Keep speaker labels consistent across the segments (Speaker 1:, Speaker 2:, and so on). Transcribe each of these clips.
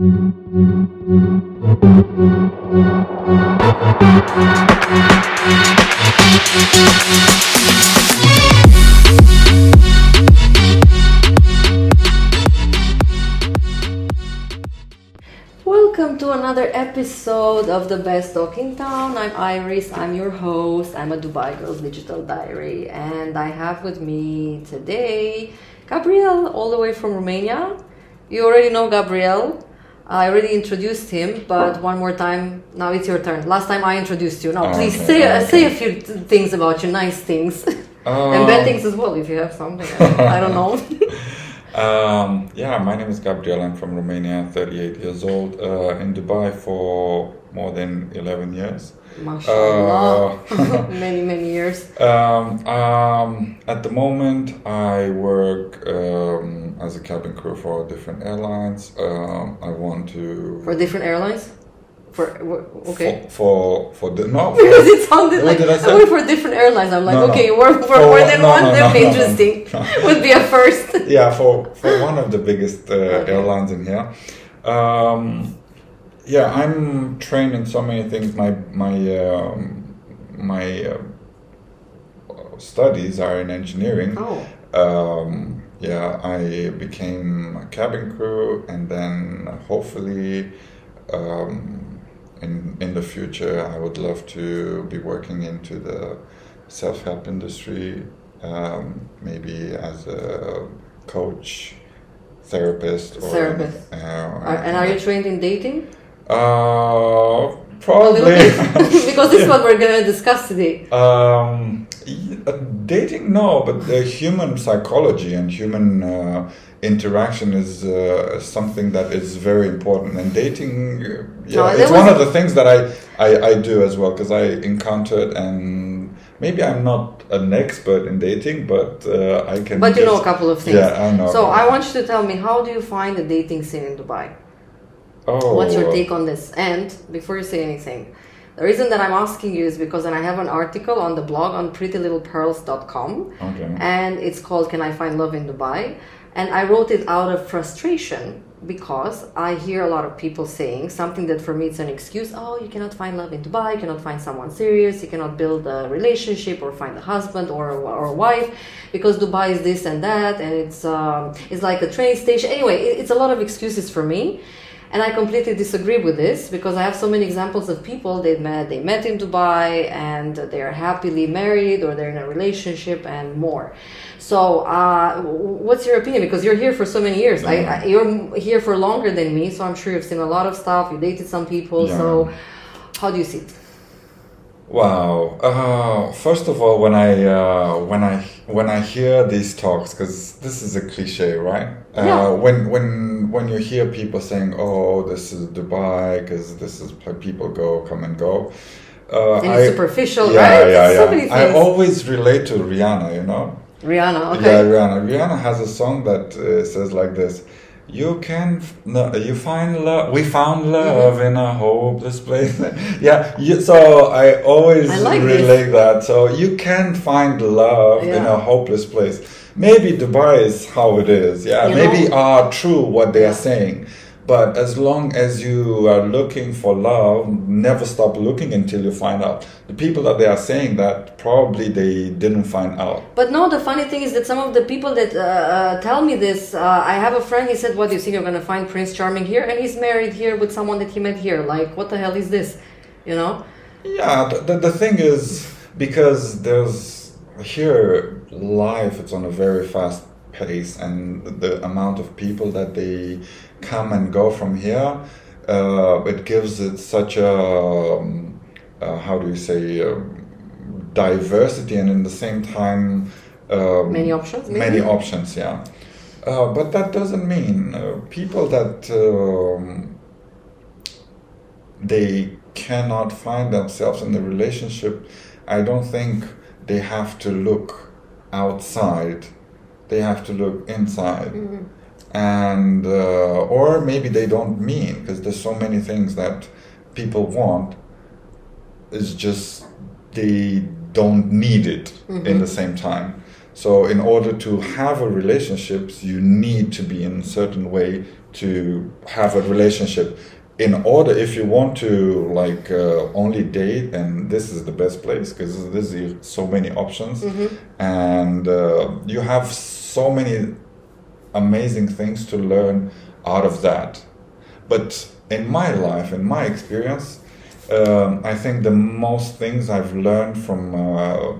Speaker 1: Welcome to another episode of the Best Talk in Town. I'm Iris, I'm your host. I'm a Dubai Girls Digital Diary, and I have with me today Gabriel, all the way from Romania. You already know Gabriel. I already introduced him, but one more time, now it's your turn. Last time I introduced you. Now,
Speaker 2: Oh,
Speaker 1: please
Speaker 2: okay,
Speaker 1: say, uh,
Speaker 2: okay.
Speaker 1: say a few th- things about you, nice things. and bad things as well, if you have something. I don't know.
Speaker 2: Um, yeah, my name is Gabriel. I'm from Romania, 38 years old, uh, in Dubai for more than 11 years.
Speaker 1: MashaAllah.
Speaker 2: Uh,
Speaker 1: many, many years.
Speaker 2: Um, um, at the moment, I work um, as a cabin crew for different airlines. Um, I want to
Speaker 1: For different airlines? For, okay.
Speaker 2: for for, for the no
Speaker 1: because it sounded like
Speaker 2: I
Speaker 1: work for different airlines. I'm like,
Speaker 2: No,
Speaker 1: okay, you work for
Speaker 2: For
Speaker 1: more than
Speaker 2: no,
Speaker 1: one.
Speaker 2: no,
Speaker 1: That'd be interesting. Would be a first.
Speaker 2: yeah for for one of the biggest uh,
Speaker 1: Okay.
Speaker 2: airlines in here. Um, yeah, I'm trained in so many things. My my um, my uh, studies are in engineering.
Speaker 1: Oh,
Speaker 2: Um, yeah, I became a cabin crew, and then hopefully, um, in in the future, I would love to be working into the self help industry, um, maybe as a coach, therapist, or
Speaker 1: Therapist.
Speaker 2: Uh,
Speaker 1: Are- and are you trained in dating?
Speaker 2: Uh, probably.
Speaker 1: because this is what we're gonna discuss today.
Speaker 2: Um, uh, dating, no, but the human psychology and human uh, interaction is uh, something that is very important. And dating, uh, yeah,
Speaker 1: No,
Speaker 2: it's one of the things that I, I, I do as well because I encountered and maybe I'm not an expert in dating, but uh, I can.
Speaker 1: But you know a couple of things.
Speaker 2: Yeah, I know.
Speaker 1: So I want you to tell me how do you find the dating scene in Dubai?
Speaker 2: Oh,
Speaker 1: What's your take on this? And before you say anything, the reason that I'm asking you is because I have an article on the blog on prettylittlepearls.com
Speaker 2: Okay.
Speaker 1: and it's called Can I Find Love in Dubai? And I wrote it out of frustration because I hear a lot of people saying something that for me it's an excuse. Oh, you cannot find love in Dubai, you cannot find someone serious, you cannot build a relationship or find a husband or, or a wife because Dubai is this and that and it's um, it's like a train station. Anyway, it, it's a lot of excuses for me. And I completely disagree with this because I have so many examples of people they met they met in Dubai and they are happily married or they're in a relationship and more. So, uh, what's your opinion? Because you're here for so many years. I, I, you're here for longer than me, so I'm sure you've seen a lot of stuff. You dated some people.
Speaker 2: Yeah.
Speaker 1: So, how do you see it?
Speaker 2: Wow. Uh, first of all, when I uh, when I when I hear these talks, because this is a cliche, right? Uh,
Speaker 1: Yeah.
Speaker 2: When when when you hear people saying, "Oh, this is Dubai," because this is where people go, come and go. Uh,
Speaker 1: And it's superficial,
Speaker 2: yeah,
Speaker 1: right?
Speaker 2: Yeah,
Speaker 1: So
Speaker 2: yeah. I always relate to Rihanna. You know.
Speaker 1: Rihanna, okay. Yeah.
Speaker 2: Rihanna. Rihanna has a song that uh, says like this: "You can, f- no, you find love. We found love
Speaker 1: Mm-hmm.
Speaker 2: in a hopeless place." yeah. You, so I always
Speaker 1: I like this.
Speaker 2: relate that. So you can find love in a hopeless place. Maybe Dubai is how it is. Yeah.
Speaker 1: You
Speaker 2: Maybe
Speaker 1: know-
Speaker 2: are true what they are saying. But as long as you are looking for love, never stop looking until you find out. The people that they are saying that probably they didn't find out.
Speaker 1: But no, the funny thing is that some of the people that uh, uh, tell me this, uh, I have a friend. He said, "What do you think you're gonna find Prince Charming here?" And he's married here with someone that he met here. Like, what the hell is this? You know?
Speaker 2: Yeah, the, the, the thing is because there's here life it's on a very fast pace and the amount of people that they come and go from here uh, it gives it such a um, uh, how do you say um, diversity and in the same time um,
Speaker 1: Many options, maybe?
Speaker 2: many options yeah uh, but that doesn't mean uh, people that um, they cannot find themselves in the relationship, I don't think they have to look outside. They have to look inside. And, uh, or maybe they don't mean, because there's so many things that people want, it's just they don't need it in the same time. So in order to have a relationships, you need to be in a certain way to have a relationship. In order, if you want to like uh, only date, and this is the best place because this is so many options, and uh, you have so many amazing things to learn out of that. But in my life, in my experience, um, I think the most things I've learned from uh,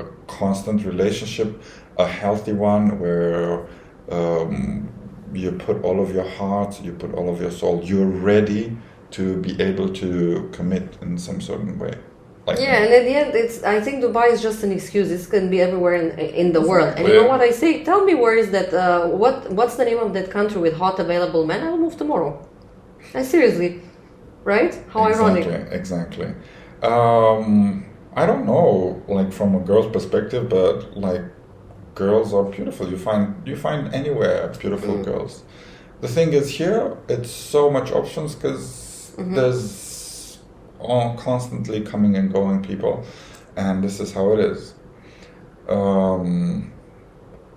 Speaker 2: a constant relationship, a healthy one, where um, you put all of your heart, you put all of your soul, you're ready to be able to commit in some certain way. Like
Speaker 1: Yeah, and at the end, it's. I think Dubai is just an excuse. This can be everywhere in in the world. And you know what I say? Tell me where is that? Uh, what What's the name of that country with hot available men? I'll move tomorrow. And seriously, right? How
Speaker 2: exactly,
Speaker 1: ironic.
Speaker 2: Exactly. Um, I don't know, like from a girl's perspective, but like girls are beautiful. You find you find anywhere beautiful
Speaker 1: Mm.
Speaker 2: girls. The thing is here, it's so much options because
Speaker 1: Mm-hmm.
Speaker 2: there's all constantly coming and going people, and this is how it is. Um,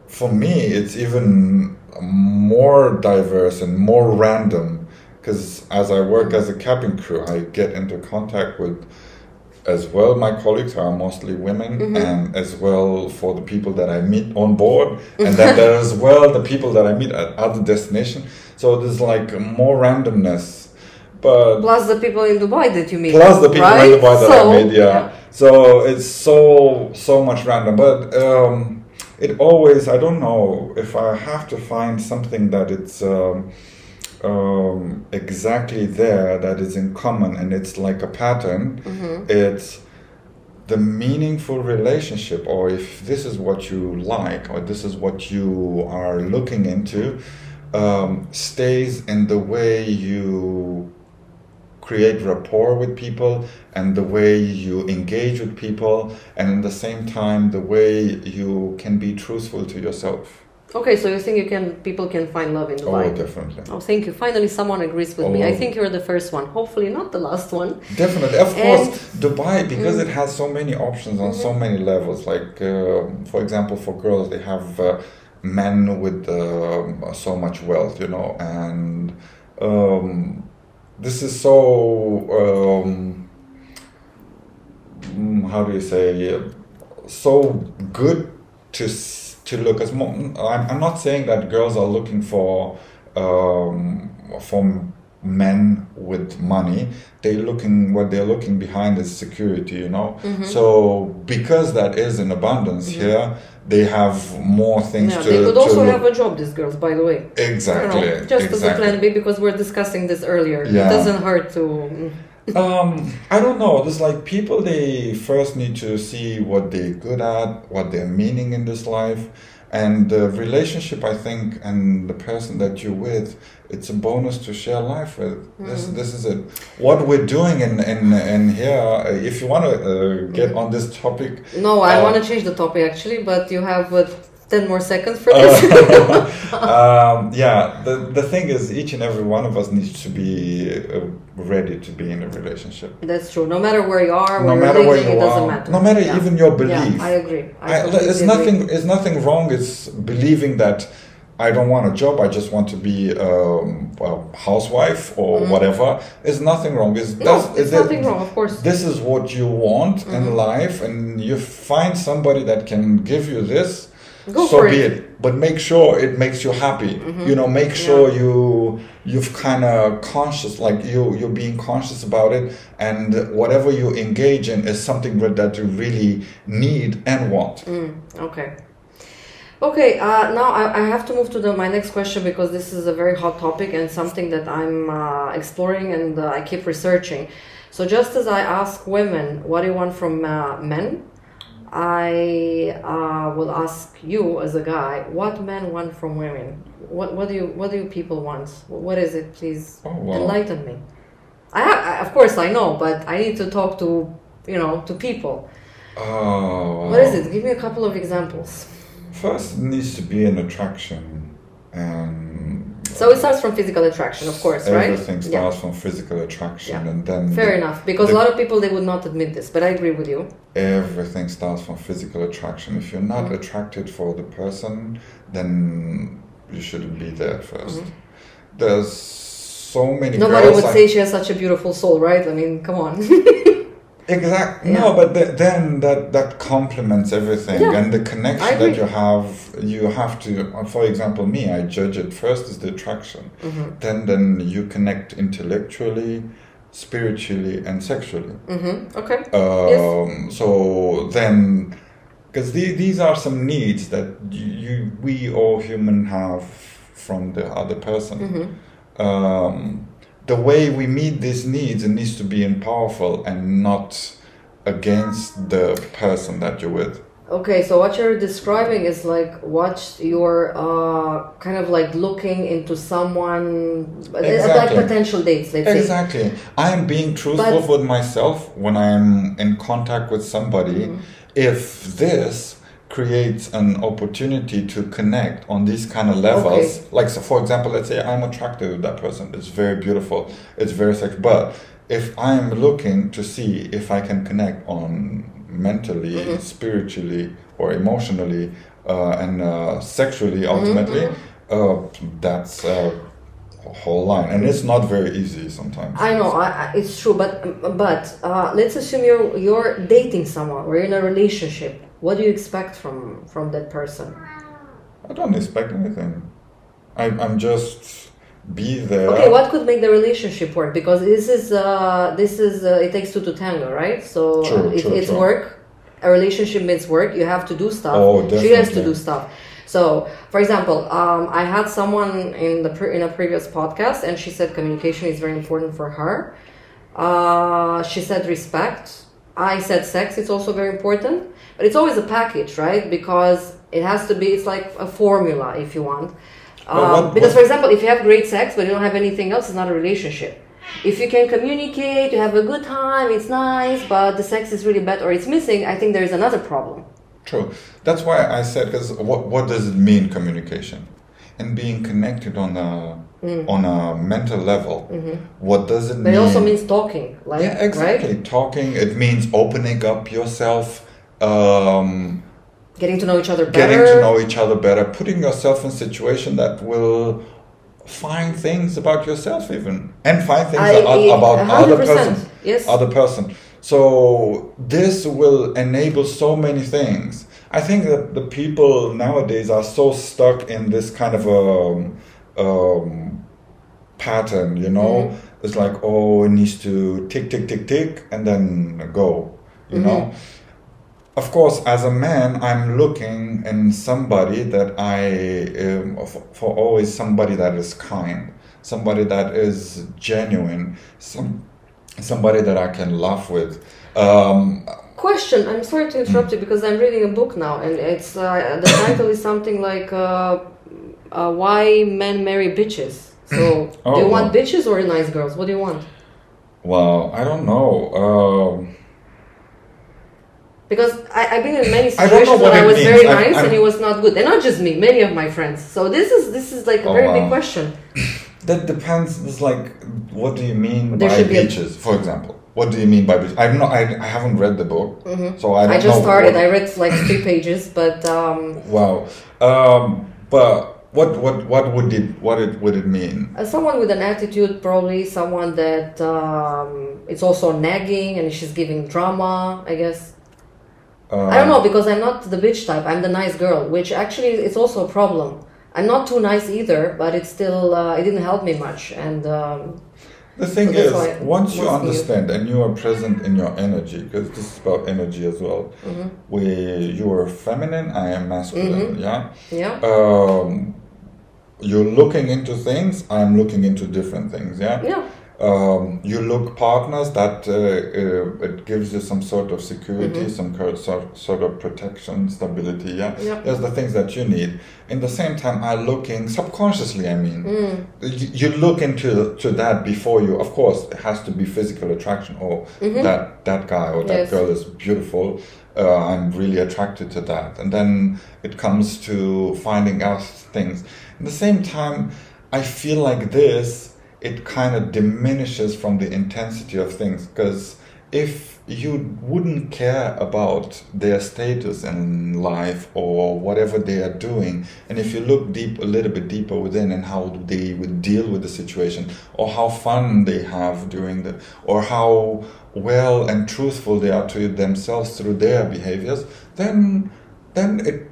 Speaker 2: for me, it's even more diverse and more random because as I work as a cabin crew, I get into contact with as well my colleagues are mostly women and as well for the people that I meet on board and then there as well the people that I meet at other destination so there's like more randomness but
Speaker 1: Plus the people in Dubai that you meet.
Speaker 2: plus the people
Speaker 1: right?
Speaker 2: in Dubai that
Speaker 1: So,
Speaker 2: I made, yeah. So it's so so much random, but um, it always I don't know if I have to find something that it's um, um, exactly there that is in common and it's like a pattern. It's the meaningful relationship, or if this is what you like, or this is what you are looking into, um, stays in the way you create rapport with people and the way you engage with people and at the same time the way you can be truthful to yourself
Speaker 1: Okay, so you think you can people can find love in Dubai?
Speaker 2: oh definitely
Speaker 1: Oh, thank you. Finally, someone agrees with me. I
Speaker 2: Oh.
Speaker 1: think you're the first one. Hopefully, not the last one.
Speaker 2: definitely of
Speaker 1: And-
Speaker 2: course dubai because it has so many options on so many levels like uh, for example for girls they have uh, men with um so much wealth you know and um, this is so um, mm, how do you say uh, so good to s- to look as mo- I'm, I'm not saying that girls are looking for um, for men with money they looking what they're looking behind is security you know
Speaker 1: Mm-hmm.
Speaker 2: so because that is in abundance here they have more things
Speaker 1: Yeah,
Speaker 2: to
Speaker 1: they could also have a job, these girls, by the way.
Speaker 2: exactly
Speaker 1: know, just as a
Speaker 2: exactly.
Speaker 1: plan B because we're discussing this earlier. It doesn't hurt to.
Speaker 2: Um, I don't know. There's like people they first need to see what they're good at, what they're meaning in this life, and the relationship. I think, and the person that you're with, it's a bonus to share life with. This, this is it. What we're doing in in, in here. If you want to uh, get on this topic,
Speaker 1: No, I
Speaker 2: Uh,
Speaker 1: want to change the topic actually, but you have uh, 10 more seconds for this.
Speaker 2: um, yeah, the the thing is, each and every one of us needs to be uh, ready to be in a relationship.
Speaker 1: That's true. No matter where you are,
Speaker 2: no matter where you
Speaker 1: it doesn't
Speaker 2: are,
Speaker 1: matter.
Speaker 2: no matter
Speaker 1: Yeah.
Speaker 2: even your belief.
Speaker 1: Yeah, I agree. I
Speaker 2: I, it's
Speaker 1: agree.
Speaker 2: nothing. It's nothing wrong. It's believing that I don't want a job. I just want to be um, a housewife or whatever. There's nothing wrong. It's,
Speaker 1: Mm-hmm. No, it's
Speaker 2: it-
Speaker 1: nothing wrong, of course.
Speaker 2: This is what you want
Speaker 1: Mm-hmm.
Speaker 2: in life, and you find somebody that can give you this.
Speaker 1: Go
Speaker 2: so be
Speaker 1: it.
Speaker 2: it. But make sure it makes you happy. You know, make sure you you've kind of conscious, like you you're being conscious about it, and whatever you engage in is something that you really need and want.
Speaker 1: Okay. Okay, uh, now I, I have to move to the, my next question because this is a very hot topic and something that I'm uh, exploring and uh, I keep researching. So, just as I ask women, what do you want from uh, men? I uh, will ask you as a guy, what men want from women? What, what do you what do you people want? What is it? Please
Speaker 2: Oh, wow.
Speaker 1: enlighten me. I, of course I know, but I need to talk to you know to people.
Speaker 2: Oh,
Speaker 1: What is it? Give me a couple of examples.
Speaker 2: First, it needs to be an attraction, and
Speaker 1: So it starts from physical attraction, of course, right?
Speaker 2: Everything
Speaker 1: Yeah.
Speaker 2: starts from physical attraction,
Speaker 1: Yeah.
Speaker 2: and then
Speaker 1: Fair
Speaker 2: the-
Speaker 1: enough, because
Speaker 2: the-
Speaker 1: a lot of people they would not admit this, but I agree with you.
Speaker 2: everything starts from physical attraction. If you're not
Speaker 1: Mm-hmm.
Speaker 2: attracted for the person, then you shouldn't be there 1st
Speaker 1: Mm-hmm.
Speaker 2: There's so many
Speaker 1: Nobody would
Speaker 2: I-
Speaker 1: say she has such a beautiful soul, right? I mean, come on.
Speaker 2: Exactly.
Speaker 1: Yeah.
Speaker 2: No, but th- then that that complements everything,
Speaker 1: Yeah.
Speaker 2: and the connection that you have, you have to. For example, me, I judge it first is the attraction,
Speaker 1: Mm-hmm.
Speaker 2: then then you connect intellectually, spiritually, and sexually.
Speaker 1: hmm Okay.
Speaker 2: Um, So then, because the, these are some needs that you, you we all human have from the other person.
Speaker 1: Mm-hmm.
Speaker 2: Um, the way we meet these needs, it needs to be in powerful and not against the person that you're with.
Speaker 1: Okay, so what you're describing is like what you're uh, kind of like looking into someone, uh, like potential dates, let's say.
Speaker 2: Exactly. I am being truthful
Speaker 1: But-
Speaker 2: with myself when I'm in contact with somebody.
Speaker 1: Mm-hmm.
Speaker 2: If this creates an opportunity to connect on these kind of levels,
Speaker 1: Okay.
Speaker 2: like so for example, let's say I'm attracted to that person. It's very beautiful. It's very sexy. But if I'm looking to see if I can connect on mentally,
Speaker 1: Mm-hmm.
Speaker 2: spiritually, or emotionally, uh, and uh, sexually,
Speaker 1: Mm-hmm,
Speaker 2: ultimately, uh, that's. Uh, a whole line and it's not very easy sometimes
Speaker 1: I know, I, it's true, but but uh, let's assume you're you're dating someone, or you're in a relationship. What do you expect from from that person?
Speaker 2: i don't expect anything I, i'm just be there
Speaker 1: Okay, what could make the relationship work? Because this is uh, this is uh, it takes two to tango, right? So
Speaker 2: True,
Speaker 1: it,
Speaker 2: true,
Speaker 1: it's
Speaker 2: true.
Speaker 1: work. A relationship means work. You have to do stuff.
Speaker 2: Oh, definitely.
Speaker 1: She has to do stuff. So, for example, um, I had someone in the pre- in a previous podcast, and she said communication is very important for her. Uh, she said respect. I said sex. It's also very important, but it's always a package, right? Because it has to be. It's like a formula, if you want. Um,
Speaker 2: what-
Speaker 1: because,
Speaker 2: what-
Speaker 1: for example, if you have great sex but you don't have anything else, it's not a relationship. If you can communicate, you have a good time, it's nice, but the sex is really bad or it's missing, I think there is another problem.
Speaker 2: true that's why i said because what, what does it mean communication and being connected on a on a mental level what does it
Speaker 1: Mm. Mm-hmm. But
Speaker 2: mean
Speaker 1: it also means talking, like
Speaker 2: yeah exactly
Speaker 1: right?
Speaker 2: talking it means opening up yourself um,
Speaker 1: Getting to know each other better.
Speaker 2: getting to know each other better, putting yourself in a situation that will find things about yourself even and find things
Speaker 1: I-
Speaker 2: about
Speaker 1: a
Speaker 2: other person
Speaker 1: yes.
Speaker 2: other person so this will enable so many things i think that the people nowadays are so stuck in this kind of a um, pattern you know
Speaker 1: Mm-hmm.
Speaker 2: it's like oh it needs to tick tick tick tick and then go you know
Speaker 1: Mm-hmm.
Speaker 2: of course, as a man, I'm looking in somebody that I, um, for, for always somebody that is kind, somebody that is genuine, some, somebody that I can laugh with. Um,
Speaker 1: Question, I'm sorry to interrupt you because I'm reading a book now and it's uh, the title is something like uh, uh, Why Men Marry Bitches. So,
Speaker 2: Oh,
Speaker 1: do you want bitches or nice girls? What do you want?
Speaker 2: well, I don't know. Um,
Speaker 1: Because I, I've been in many
Speaker 2: I
Speaker 1: situations when I was
Speaker 2: means.
Speaker 1: very
Speaker 2: I'm-
Speaker 1: nice and
Speaker 2: I'm-
Speaker 1: it was not good, and not just me, many of my friends. So this is this is like a
Speaker 2: Oh,
Speaker 1: very big question.
Speaker 2: that depends. It's like, what do you mean
Speaker 1: There
Speaker 2: by
Speaker 1: be a-
Speaker 2: for example? What do you mean by beaches? I'm not. I, I haven't read the book, so I don't
Speaker 1: Mm-hmm. I just started.
Speaker 2: what-
Speaker 1: I read like three pages, but um,
Speaker 2: Wow. Um, but what what what would it what it would it mean?
Speaker 1: uh, someone with an attitude, probably someone that um, it's also nagging and she's giving drama. I guess
Speaker 2: Uh,
Speaker 1: I don't know because I'm not the bitch type. I'm the nice girl, which actually is also a problem. I'm not too nice either, but it's still uh, it didn't help me much. And um,
Speaker 2: The thing
Speaker 1: So
Speaker 2: is, once you understand and you are present in your energy, because this is about energy as well.
Speaker 1: Mm-hmm.
Speaker 2: Where you are feminine, I am masculine. Yeah.
Speaker 1: yeah,
Speaker 2: Um, you're looking into things. I'm looking into different things. Yeah.
Speaker 1: yeah,
Speaker 2: um, you look partners that uh, uh, it gives you some sort of security, some cur- sort, sort of protection, stability. Yeah,
Speaker 1: Yeah.
Speaker 2: there's the things that you need. In the same time, are looking subconsciously. I mean, you, you look into to that before you. Of course, it has to be physical attraction. or that that guy or that
Speaker 1: Yes.
Speaker 2: girl is beautiful. Uh, I'm really attracted to that, and then it comes to finding out things. At the same time, I feel like this, it kind of diminishes from the intensity of things. Because if you wouldn't care about their status in life or whatever they are doing, and if you look deep, a little bit deeper within, and how they would deal with the situation, or how fun they have during the, or how well and truthful they are to themselves through their behaviors, then then it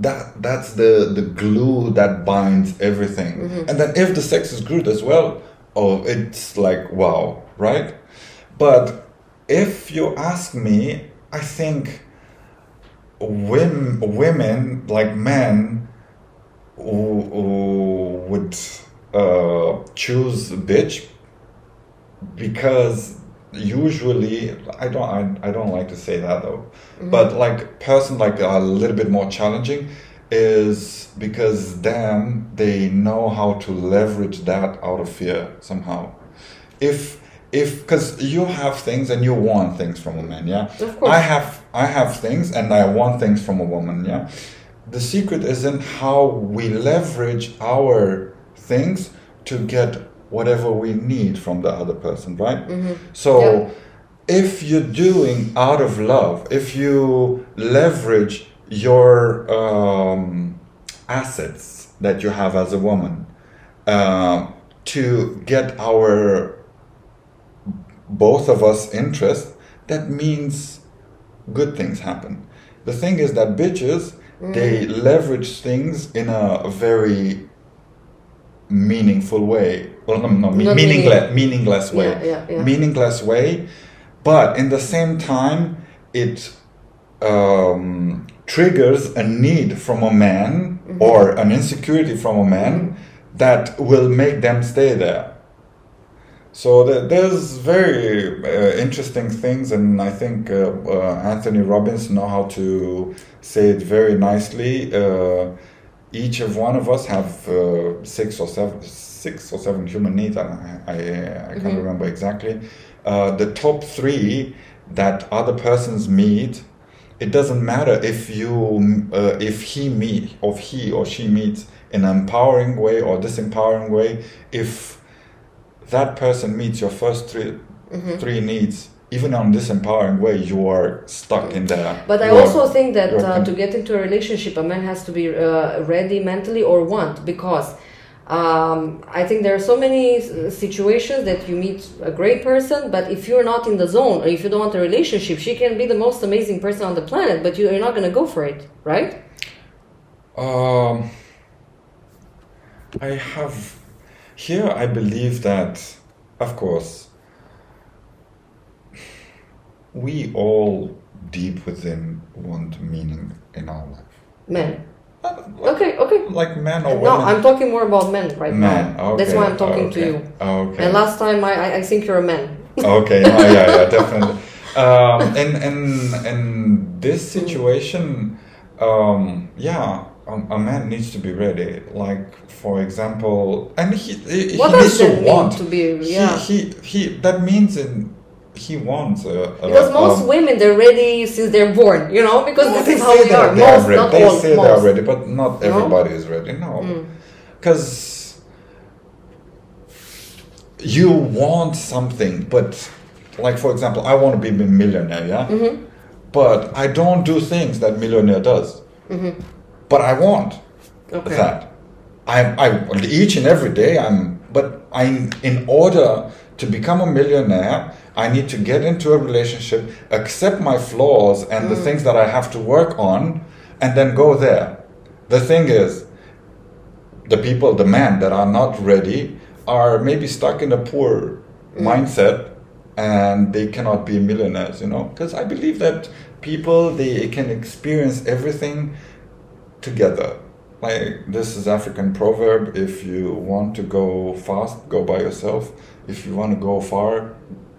Speaker 2: that that's the the glue that binds everything.
Speaker 1: Mm-hmm.
Speaker 2: And then if the sex is good as well, oh, it's like wow, right? But if you ask me, I think women, women like men who, who would uh, choose bitch because usually I don't I, I don't like to say that though but like person like a little bit more challenging is because then they know how to leverage that out of fear somehow. If if because you have things and you want things from a man yeah?
Speaker 1: Of course.
Speaker 2: i have i have things and i want things from a woman yeah? The secret is in how we leverage our things to get whatever we need from the other person right? Mm-hmm. So
Speaker 1: Yeah.
Speaker 2: if you're doing out of love if you leverage your um, assets that you have as a woman um, to get our both of us interest that means good things happen. The thing is that bitches they leverage things in a very meaningful way. Well no, no meaningless meaningless way.
Speaker 1: Yeah, yeah, yeah.
Speaker 2: meaningless way but in the same time it um, triggers a need from a man
Speaker 1: Mm-hmm.
Speaker 2: or an insecurity from a man that will make them stay there so the, there's very uh, interesting things, and I think uh, uh, Anthony Robbins know how to say it very nicely. Uh, each of one of us have uh, six or seven, six or seven human needs. I, I, I can't remember exactly. Uh, the top three that other persons meet. It doesn't matter if you, uh, if he meet, or he or she meets in an empowering way or disempowering way. If that person meets your first 3
Speaker 1: Mm-hmm.
Speaker 2: three needs, even on this empowering way, you are stuck in there.
Speaker 1: But I also think that uh, to get into a relationship, a man has to be uh, ready mentally or want because um, I think there are so many situations that you meet a great person, but if you're not in the zone or if you don't want a relationship, she can be the most amazing person on the planet, but you- you're not going to go for it, right?
Speaker 2: Um, I have here. I believe that, of course, we all deep within want meaning in our life.
Speaker 1: Men. Okay, okay.
Speaker 2: Like men or women? No.
Speaker 1: I'm talking more about men right
Speaker 2: men.
Speaker 1: now.
Speaker 2: Okay.
Speaker 1: That's why I'm talking to you.
Speaker 2: Okay.
Speaker 1: And last time, I, I- think you're a man.
Speaker 2: okay no, yeah yeah definitely um, in in in this situation um, yeah a, a man needs to be ready like for example and he he,
Speaker 1: What
Speaker 2: he
Speaker 1: does
Speaker 2: needs to want
Speaker 1: to be- yeah.
Speaker 2: he, he he that means in he wants a, a
Speaker 1: Because most
Speaker 2: um,
Speaker 1: women, they're ready since they're born, you know, because
Speaker 2: no,
Speaker 1: this is how we
Speaker 2: they're
Speaker 1: Most,
Speaker 2: ready.
Speaker 1: not
Speaker 2: they
Speaker 1: all,
Speaker 2: say
Speaker 1: most.
Speaker 2: they're ready but not
Speaker 1: No?
Speaker 2: everybody is ready no
Speaker 1: Mm.
Speaker 2: because you want something but like for example i want to be a millionaire yeah
Speaker 1: Mm-hmm.
Speaker 2: but i don't do things that millionaire does but i want
Speaker 1: Mm-hmm. Okay.
Speaker 2: that I, I each and every day i'm but i in order to become a millionaire i need to get into a relationship accept my flaws and
Speaker 1: Mm.
Speaker 2: the things that i have to work on and then go there. The thing is the people the men that are not ready are maybe stuck in a poor mindset and they cannot be millionaires you know? Because i believe that people they can experience everything together. Like this is african proverb if you want to go fast go by yourself. If you want to go far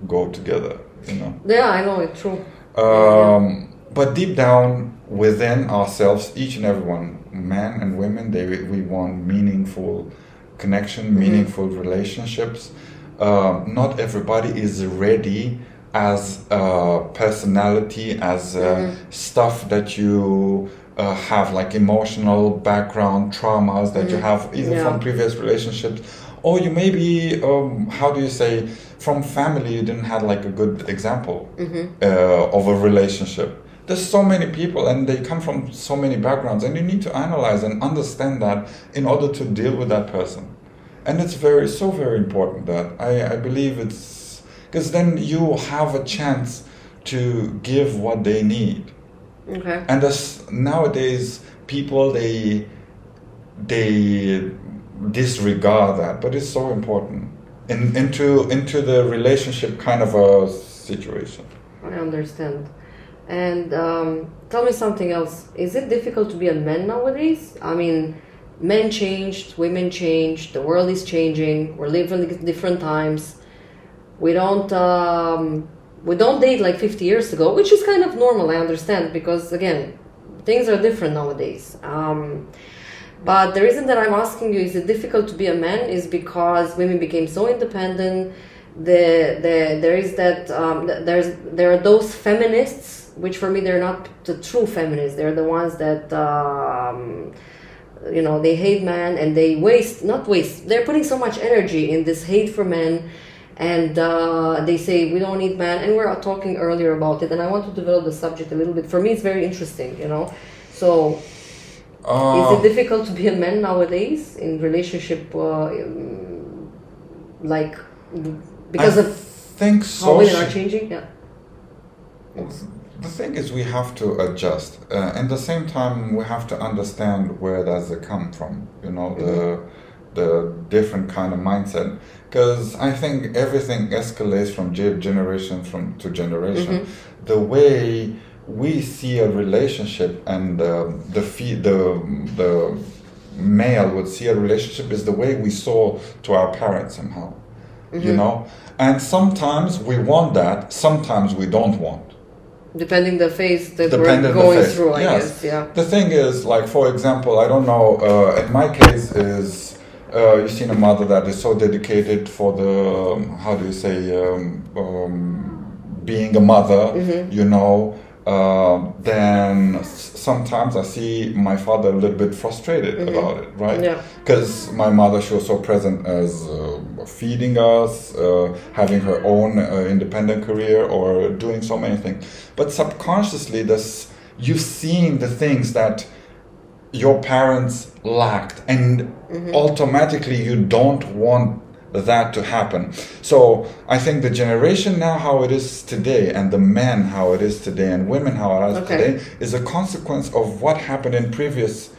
Speaker 2: go together you know
Speaker 1: Yeah, I know it's true.
Speaker 2: um, but deep down within ourselves, each and everyone, men and women, they we want meaningful connection, meaningful relationships. Um, not everybody is ready as a personality, as uh, stuff that you uh, have like emotional background traumas that you have either
Speaker 1: Mm-hmm. Yeah.
Speaker 2: from previous relationships or you maybe um, how do you say from family you didn't have like a good example
Speaker 1: Mm-hmm.
Speaker 2: uh, of a relationship there's so many people and they come from so many backgrounds and you need to analyze and understand that in order to deal with that person and it's very so very important that i, I believe it's because then you have a chance to give what they need
Speaker 1: Okay.
Speaker 2: and as nowadays people they they disregard that but it's so important in, into into the relationship kind of a situation
Speaker 1: I understand. And um, tell me something else. Is it difficult to be a man nowadays? I mean, men changed, women changed, the world is changing. We're living in different times. We don't um, we don't date like 50 years ago, which is kind of normal. I understand because again, things are different nowadays. Um, but the reason that I'm asking you is it difficult to be a man is because women became so independent. The, the there is that um, there's there are those feminists which for me they're not the true feminists. They're the ones that um, you know they hate men and they waste not waste. They're putting so much energy in this hate for men, and uh, they say we don't need men. And we were talking earlier about it, and I want to develop the subject a little bit. For me, it's very interesting. You know, so
Speaker 2: uh,
Speaker 1: is it difficult to be a man nowadays in relationship, uh, like because
Speaker 2: I
Speaker 1: of
Speaker 2: think
Speaker 1: how women are changing? Yeah.
Speaker 2: The thing is, we have to adjust. Uh, at the same time, we have to understand where does it come from. You know, the the different kind of mindset. Because I think everything escalates from generation from to generation. The way we see a relationship and the fe- the the male would see a relationship is the way we saw to our parents somehow. You know, and sometimes we want that. Sometimes we don't want
Speaker 1: Depending the phase that
Speaker 2: dependent
Speaker 1: we're going
Speaker 2: phase.
Speaker 1: through, I
Speaker 2: yes.
Speaker 1: guess. Yeah.
Speaker 2: The thing is, like for example, I don't know. Uh, in my case, is uh, you seen a mother that is so dedicated for the um, how do you say um, um, being a mother,
Speaker 1: Mm-hmm.
Speaker 2: you know. Uh, then sometimes I see my father a little bit frustrated about it, right?
Speaker 1: Mm-hmm. Yeah.
Speaker 2: Because my mother, she was so present as uh, feeding us, uh, having her own uh, independent career, or doing so many things. But subconsciously, this you've seen the things that your parents lacked, and automatically you don't want that to happen. So I think the generation now, how it is today, and the men how it is today, and women how it is
Speaker 1: Okay.
Speaker 2: today, is a consequence of what happened in previous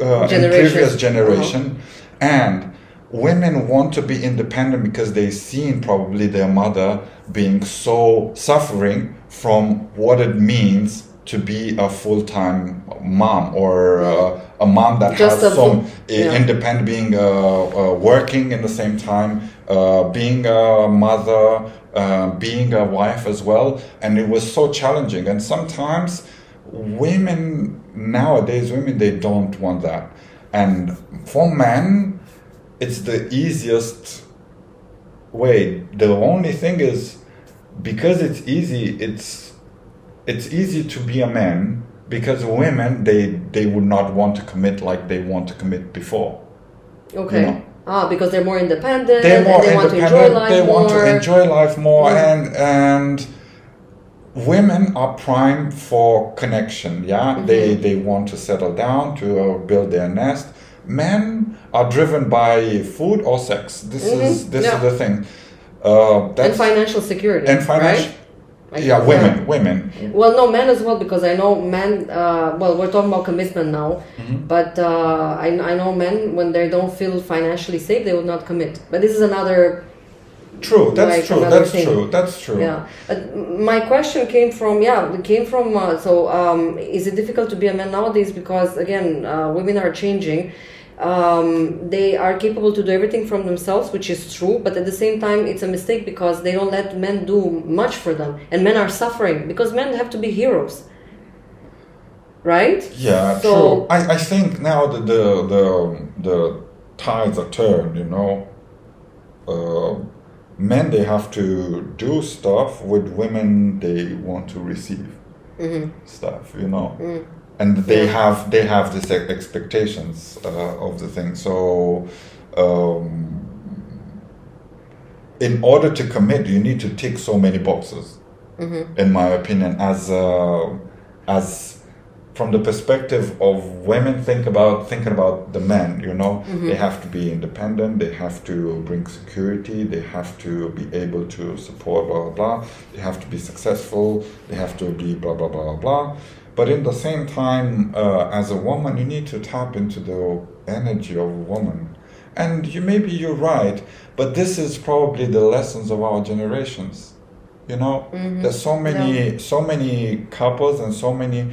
Speaker 2: uh, in previous generation, and women want to be independent because they've seen probably their mother being so suffering from what it means to be a full-time mom or uh, a mom that
Speaker 1: Just
Speaker 2: has some uh,
Speaker 1: yeah.
Speaker 2: independent being uh, uh, working in the same time uh, being a mother uh, being a wife as well. And it was so challenging. And sometimes women nowadays women they don't want that. And for men it's the easiest way. The only thing is because it's easy it's it's easy to be a man because women they they would not want to commit like they want to commit before
Speaker 1: Okay.
Speaker 2: know.
Speaker 1: Ah, because they're more independent.
Speaker 2: they're more
Speaker 1: and they want to enjoy life
Speaker 2: they want
Speaker 1: more.
Speaker 2: to enjoy life more
Speaker 1: Mm.
Speaker 2: and and women are primed for connection yeah
Speaker 1: Mm-hmm.
Speaker 2: they they want to settle down to uh, build their nest men are driven by food or sex this is this
Speaker 1: Yeah.
Speaker 2: is the thing uh,
Speaker 1: and financial security.
Speaker 2: and financial
Speaker 1: Right? Like,
Speaker 2: yeah women women
Speaker 1: Well, no, men as well, because I know men. Uh, well, we're talking about commitment now,
Speaker 2: Mm-hmm.
Speaker 1: but uh, I, I know men when they don't feel financially safe, they will not commit. But this is another
Speaker 2: true that's
Speaker 1: Like
Speaker 2: true that's
Speaker 1: thing.
Speaker 2: true that's true
Speaker 1: Yeah, but my question came from yeah, it came from uh, so um, is it difficult to be a man nowadays because again uh, women are changing. Um, they are capable to do everything from themselves, which is true, but at the same time, it's a mistake because they don't let men do much for them, and men are suffering because men have to be heroes, right?
Speaker 2: Yeah,
Speaker 1: So-
Speaker 2: true. I, I think now that the the the tides are turned, you know. Uh, men they have to do stuff with women they want to receive
Speaker 1: Mm-hmm.
Speaker 2: stuff, you know. And they have they have these expectations uh, of the thing. So. Um, in order to commit, you need to tick so many boxes, in my opinion. As uh, as from the perspective of women, think about thinking about the men. You know, they have to be independent. They have to bring security. They have to be able to support blah blah blah. They have to be successful. They have to be blah blah blah blah. But in the same time, uh, as a woman, you need to tap into the energy of a woman. And you maybe you're right, but this is probably the lessons of our generations. You know, there's so many, so many couples and so many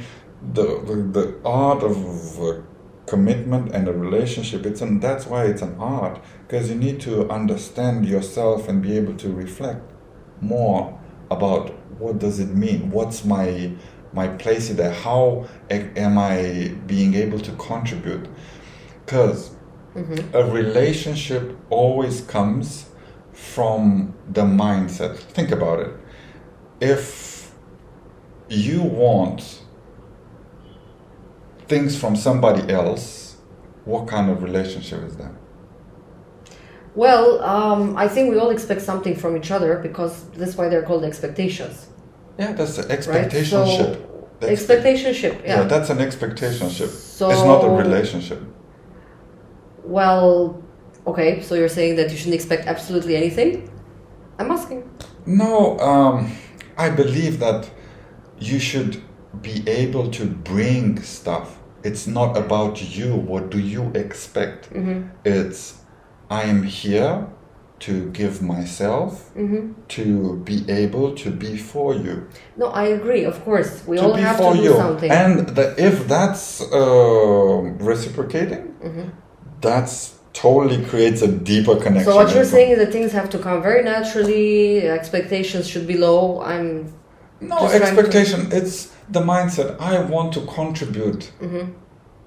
Speaker 2: the the, the art of uh, commitment and a relationship. It's an that's why it's an art because you need to understand yourself and be able to reflect more about what does it mean. What's my my place in there? How am I being able to contribute? Because a relationship always comes from the mindset. Think about it. If you want things from somebody else, what kind of relationship is that?
Speaker 1: Well, um, I think we all expect something from each other because that's why they're called expectations,
Speaker 2: Yeah, that's an
Speaker 1: right?
Speaker 2: expectationship.
Speaker 1: So,
Speaker 2: That's-
Speaker 1: expectationship,
Speaker 2: yeah.
Speaker 1: yeah.
Speaker 2: that's an expectationship. it's not a relationship.
Speaker 1: well, okay, so you're saying that you shouldn't expect absolutely anything? I'm asking.
Speaker 2: No, um, I believe that you should be able to bring stuff. It's not about you. What do you expect? It's I am here to give myself to be able to be for you.
Speaker 1: No, I agree. Of course, we
Speaker 2: to
Speaker 1: all have to do
Speaker 2: you.
Speaker 1: something.
Speaker 2: And the, if that's uh, reciprocating,
Speaker 1: Mm-hmm.
Speaker 2: that's totally creates a deeper connection.
Speaker 1: so what you're saying is that things have to come very naturally. Expectations should be low. I'm
Speaker 2: No
Speaker 1: trying to-
Speaker 2: expectation. It's the mindset. I want to contribute,
Speaker 1: Mm-hmm.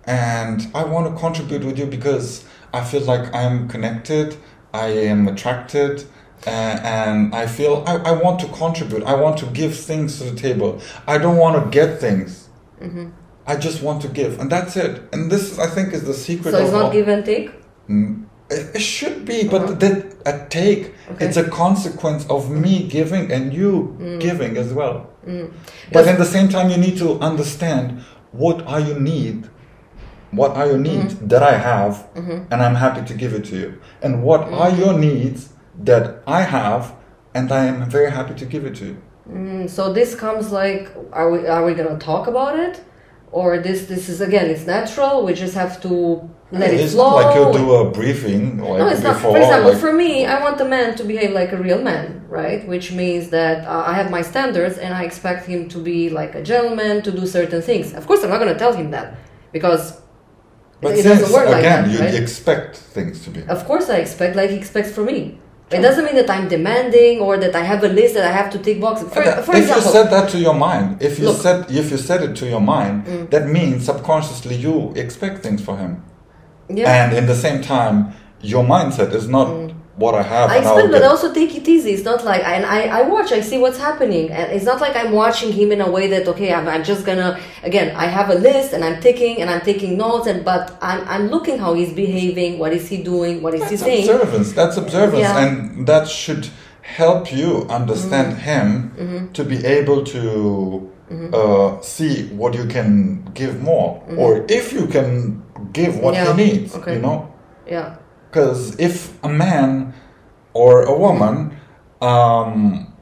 Speaker 2: and I want to contribute with you because I feel like I'm connected. I am attracted, uh, and I feel I, I want to contribute. I want to give things to the table. I don't want to get things.
Speaker 1: Mm-hmm.
Speaker 2: I just want to give, and that's it. And this, I think, is the secret.
Speaker 1: so it's
Speaker 2: of
Speaker 1: not
Speaker 2: all-
Speaker 1: give and take.
Speaker 2: Mm, It, it should be, but
Speaker 1: Uh-huh.
Speaker 2: that a take.
Speaker 1: Okay.
Speaker 2: It's a consequence of me giving and you
Speaker 1: Mm.
Speaker 2: giving as well.
Speaker 1: Because-
Speaker 2: But at the same time, you need to understand what are your need, what are your needs
Speaker 1: Mm-hmm.
Speaker 2: that I have, and I'm happy to give it to you, and what are
Speaker 1: Mm-hmm.
Speaker 2: your needs that I have, and I am very happy to give it to you.
Speaker 1: Mm, so this comes like, are we are we gonna talk about it, or this this is again it's natural. We just have to let it
Speaker 2: it's
Speaker 1: flow.
Speaker 2: not like you do a briefing like
Speaker 1: no, it's not.
Speaker 2: before.
Speaker 1: For example,
Speaker 2: like-
Speaker 1: for me, I want the man to behave like a real man, right? Which means that uh, I have my standards and I expect him to be like a gentleman, to do certain things. Of course, I'm not going to tell him that because
Speaker 2: but
Speaker 1: it
Speaker 2: since
Speaker 1: like
Speaker 2: again,
Speaker 1: that,
Speaker 2: you
Speaker 1: right?
Speaker 2: expect things to be.
Speaker 1: Of course, I expect like he expects from me. It doesn't mean that I'm demanding or that I have a list that I have to tick boxes. For, for
Speaker 2: if
Speaker 1: example,
Speaker 2: you said that to your mind, if you
Speaker 1: Look. Mm.
Speaker 2: said if you said it to your mind, that means subconsciously you expect things for him,
Speaker 1: yeah.
Speaker 2: and in the same time, your mindset is not what I have.
Speaker 1: I expect, but also take it easy. It's not like and I, I watch, I see what's happening, and it's not like I'm watching him in a way that okay, I'm, I'm just gonna again. I have a list and I'm taking and I'm taking notes, and but I'm I'm looking how he's behaving, what is he doing, what is he
Speaker 2: That's
Speaker 1: saying.
Speaker 2: observance. That's observance,
Speaker 1: Yeah.
Speaker 2: and that should help you understand
Speaker 1: Mm-hmm.
Speaker 2: him to be able to uh, see what you can give more, or if you can give what
Speaker 1: Mm-hmm. Yeah,
Speaker 2: he needs.
Speaker 1: okay.
Speaker 2: You know.
Speaker 1: Yeah,
Speaker 2: Because if a man or a woman um,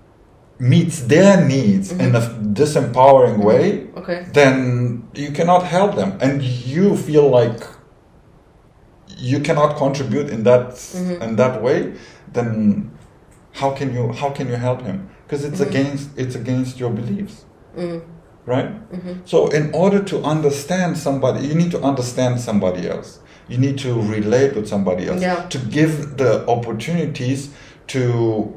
Speaker 2: meets their needs in a mm-hmm. disempowering mm-hmm. way,
Speaker 1: okay.
Speaker 2: then you cannot help them, and you feel like you cannot contribute in that mm-hmm. in that way. Then how can you how can you help him? Because it's against it's against your beliefs, right? So in order to understand somebody, you need to understand somebody else. You need to relate with somebody else
Speaker 1: Yeah.
Speaker 2: to give the opportunities to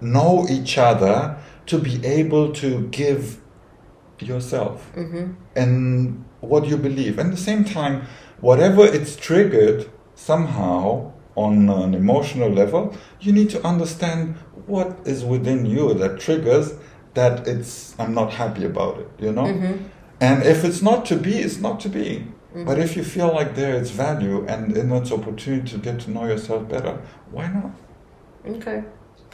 Speaker 2: know each other to be able to give yourself mm-hmm. and what you believe. And at the same time, whatever it's triggered somehow on an emotional level, you need to understand what is within you that triggers that it's I'm not happy about it, you know? Mm-hmm. And if it's not to be, it's not to be.
Speaker 1: Mm-hmm.
Speaker 2: But if you feel like there is value and in its opportunity to get to know yourself better, why not?
Speaker 1: Okay.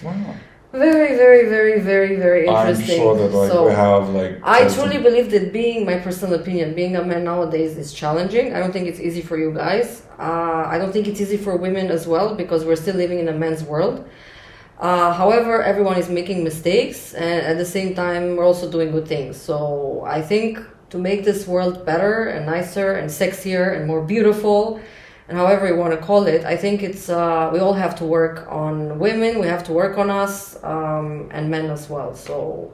Speaker 2: Why not?
Speaker 1: Very, very, very, very, very interesting.
Speaker 2: I'm sure that like
Speaker 1: so,
Speaker 2: we have like.
Speaker 1: I truly believe that being my personal opinion, being a man nowadays is challenging. I don't think it's easy for you guys. Uh, I don't think it's easy for women as well because we're still living in a man's world. Uh, however, everyone is making mistakes, and at the same time, we're also doing good things. So I think to make this world better and nicer and sexier and more beautiful, and however you want to call it, I think it's uh, we all have to work on women. We have to work on us um, and men as well. So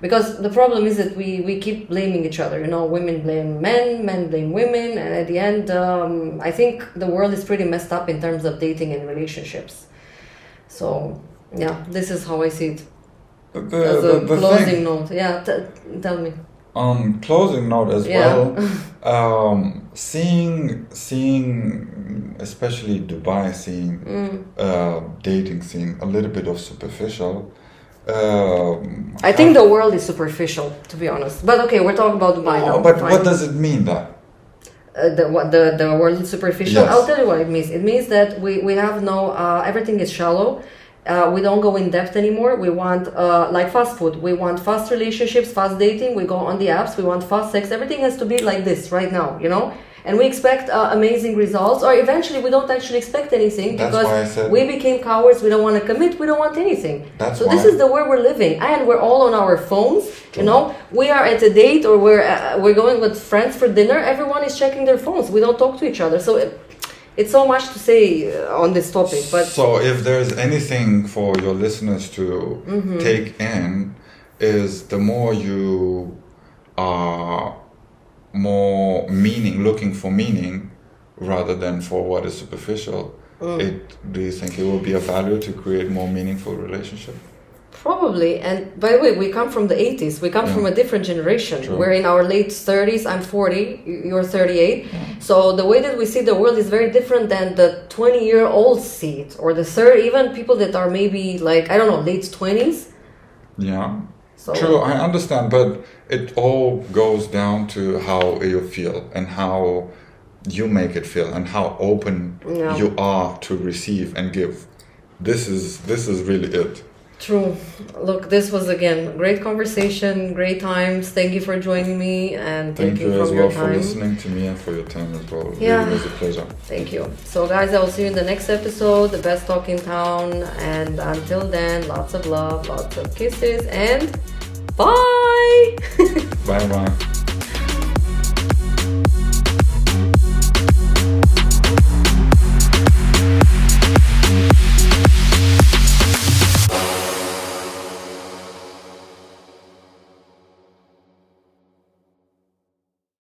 Speaker 1: because the problem is that we we keep blaming each other. You know, women blame men, men blame women, and at the end, um, I think the world is pretty messed up in terms of dating and relationships. So yeah, this is how I see it
Speaker 2: The, the,
Speaker 1: as a
Speaker 2: the, the
Speaker 1: closing
Speaker 2: thing,
Speaker 1: note. Yeah, t- tell me.
Speaker 2: On closing note as
Speaker 1: Yeah.
Speaker 2: well, um, seeing seeing especially Dubai, seeing
Speaker 1: Mm.
Speaker 2: uh, dating scene a little bit of superficial. Um,
Speaker 1: I think the world is superficial, to be honest. But okay, we're talking about Dubai now.
Speaker 2: Oh, but
Speaker 1: Fine.
Speaker 2: what does it mean that?
Speaker 1: uh, the what the the world is superficial.
Speaker 2: Yes.
Speaker 1: I'll tell you what it means. It means that we we have no uh, everything is shallow. Uh, we don't go in depth anymore. We want uh, like fast food. We want fast relationships, fast dating. We go on the apps. We want fast sex. Everything has to be like this right now, you know. And we expect uh, amazing results, or eventually we don't actually expect anything
Speaker 2: That's
Speaker 1: because
Speaker 2: why I said-
Speaker 1: we became cowards. We don't want to commit. We don't want anything.
Speaker 2: That's
Speaker 1: so this is the way we're living, and we're all on our phones. You know, we are at a date or we're uh, we're going with friends for dinner. Everyone is checking their phones. We don't talk to each other. So it, it's so much to say uh, on this topic, but
Speaker 2: so if there's anything for your listeners to
Speaker 1: Mm-hmm.
Speaker 2: take in is the more you are more meaning looking for meaning rather than for what is superficial
Speaker 1: Mm.
Speaker 2: it do you think it will be a value to create more meaningful relationship
Speaker 1: probably. And by the way, we come from the 80s. We come
Speaker 2: Yeah.
Speaker 1: from a different generation.
Speaker 2: True.
Speaker 1: We're in our late 30s. I'm 40. You're 38. So the way that we see the world is very different than the 20 year old see it, or the third, even people that are maybe like I don't know, late 20s.
Speaker 2: yeah
Speaker 1: So
Speaker 2: True, I understand, but it all goes down to how you feel and how you make it feel and how open
Speaker 1: Yeah.
Speaker 2: you are to receive and give. This is this is really it.
Speaker 1: True. Look, this was again great conversation, great times. Thank you for joining me and
Speaker 2: Thank
Speaker 1: taking
Speaker 2: you as
Speaker 1: from
Speaker 2: well
Speaker 1: your
Speaker 2: for listening to me and for your time as well.
Speaker 1: Yeah.
Speaker 2: Really was a pleasure.
Speaker 1: Thank you. So, guys, I will see you in the next episode, the best talk in town. And until then, lots of love, lots of kisses, and bye.
Speaker 2: Bye bye.